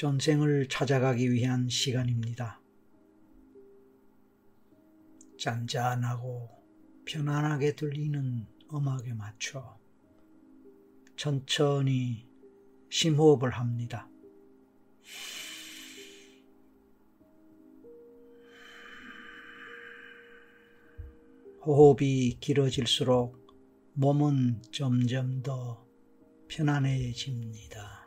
전생을 찾아가기 위한 시간입니다. 짠짠하고 편안하게 들리는 음악에 맞춰 천천히 심호흡을 합니다. 호흡이 길어질수록 몸은 점점 더 편안해집니다.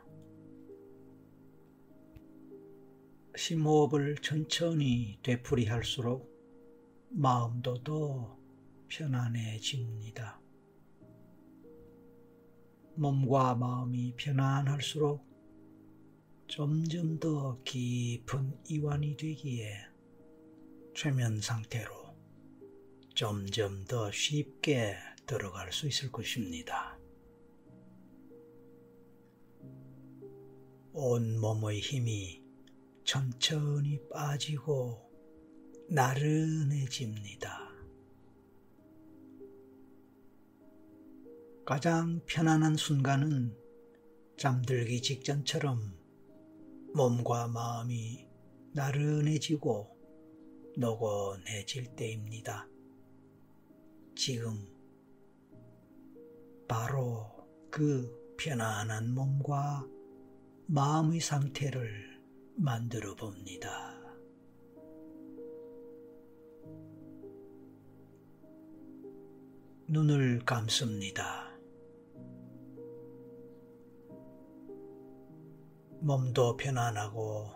심호흡을 천천히 되풀이할수록 마음도 더 편안해집니다. 몸과 마음이 편안할수록 점점 더 깊은 이완이 되기에 최면 상태로 점점 더 쉽게 들어갈 수 있을 것입니다. 온 몸의 힘이 천천히 빠지고 나른해집니다. 가장 편안한 순간은 잠들기 직전처럼 몸과 마음이 나른해지고 노곤해질 때입니다. 지금 바로 그 편안한 몸과 마음의 상태를 만들어 봅니다. 눈을 감습니다. 몸도 편안하고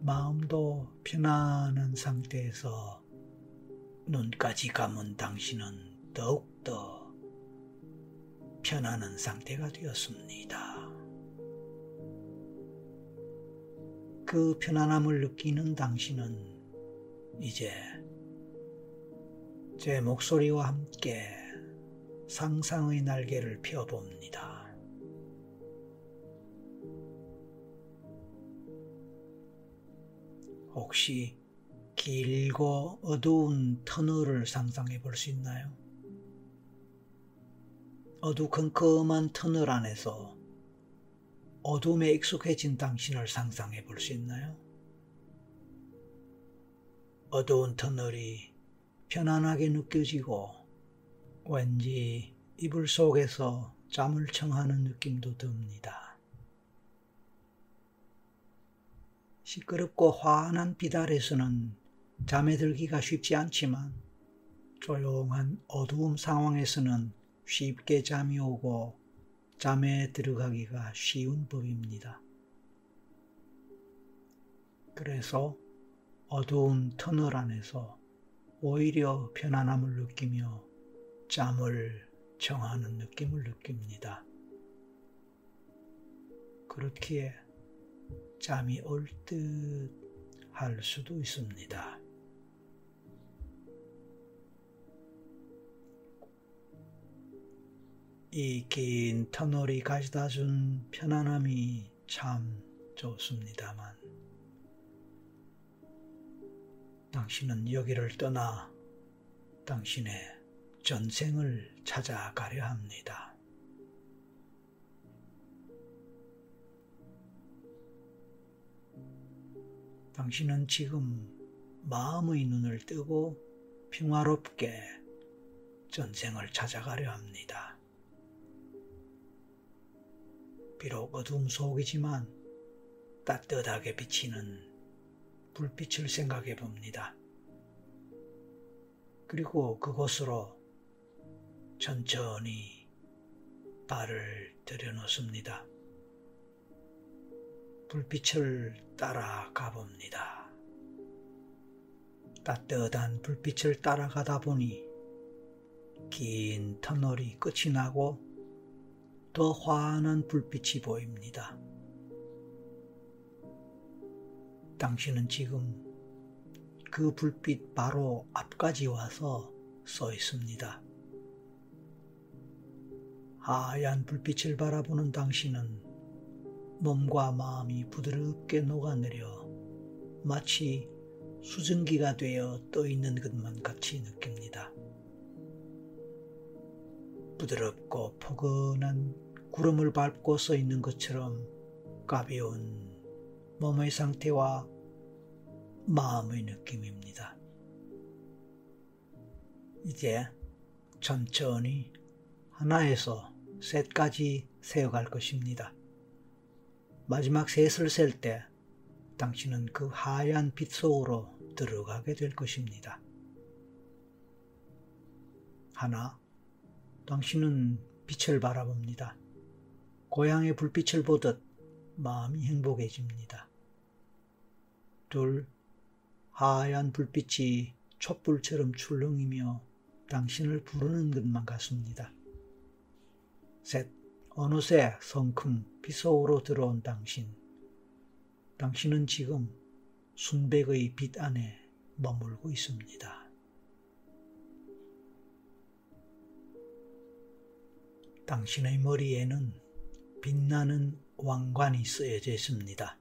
마음도 편안한 상태에서 눈까지 감은 당신은 더욱더 편안한 상태가 되었습니다. 그 편안함을 느끼는 당신은 이제 제 목소리와 함께 상상의 날개를 펴봅니다. 혹시 길고 어두운 터널을 상상해 볼 수 있나요? 어두컴컴한 터널 안에서 어둠에 익숙해진 당신을 상상해 볼 수 있나요? 어두운 터널이 편안하게 느껴지고 왠지 이불 속에서 잠을 청하는 느낌도 듭니다. 시끄럽고 빛 아래서는 잠에 들기가 쉽지 않지만 조용한 어두움 상황에서는 쉽게 잠이 오고 잠에 들어가기가 쉬운 법입니다. 그래서 어두운 터널 안에서 오히려 편안함을 느끼며 잠을 정하는 느낌을 느낍니다. 그렇기에 잠이 올 듯 할 수도 있습니다. 이 긴 터널이 가져다 준 편안함이 참 좋습니다만 당신은 여기를 떠나 당신의 전생을 찾아가려 합니다. 당신은 지금 마음의 눈을 뜨고 평화롭게 전생을 찾아가려 합니다. 비록 어둠 속이지만 따뜻하게 비치는 불빛을 생각해 봅니다. 그리고 그곳으로 천천히 발을 들여놓습니다. 불빛을 따라가 봅니다. 따뜻한 불빛을 따라가다 보니 긴 터널이 끝이 나고 더 환한 불빛이 보입니다. 당신은 지금 그 불빛 바로 앞까지 와서 서 있습니다. 하얀 불빛을 바라보는 당신은 몸과 마음이 부드럽게 녹아내려 마치 수증기가 되어 떠 있는 것만 같이 느낍니다. 부드럽고 포근한 구름을 밟고 서 있는 것처럼 가벼운 몸의 상태와 마음의 느낌입니다. 이제 천천히 하나에서 셋까지 세어갈 것입니다. 마지막 셋을 셀 때 당신은 그 하얀 빛 속으로 들어가게 될 것입니다. 하나, 당신은 빛을 바라봅니다. 고향의 불빛을 보듯 마음이 행복해집니다. 둘, 하얀 불빛이 촛불처럼 출렁이며 당신을 부르는 것만 같습니다. 셋, 어느새 성큼 빛 속으로 들어온 당신. 당신은 지금 순백의 빛 안에 머물고 있습니다. 당신의 머리에는 빛나는 왕관이 쓰여져 있습니다.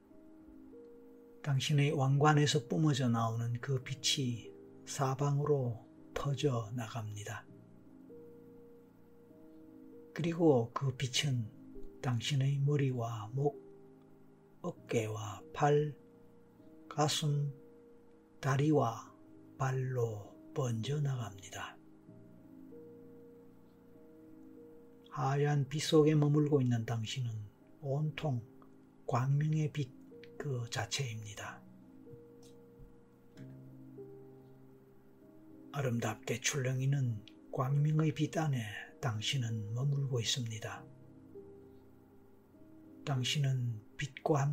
당신의 왕관에서 뿜어져 나오는 그 빛이 사방으로 퍼져 나갑니다. 그리고 그 빛은 당신의 머리와 목, 어깨와 팔, 가슴, 다리와 발로 번져 나갑니다. 하얀 빛 속에 머물고 있는 당신은 온통 광명의 빛 그 자체입니다. 아름답게 출렁이는 광명의 빛 안에 당신은 머물고 있습니다. 당신은 빛과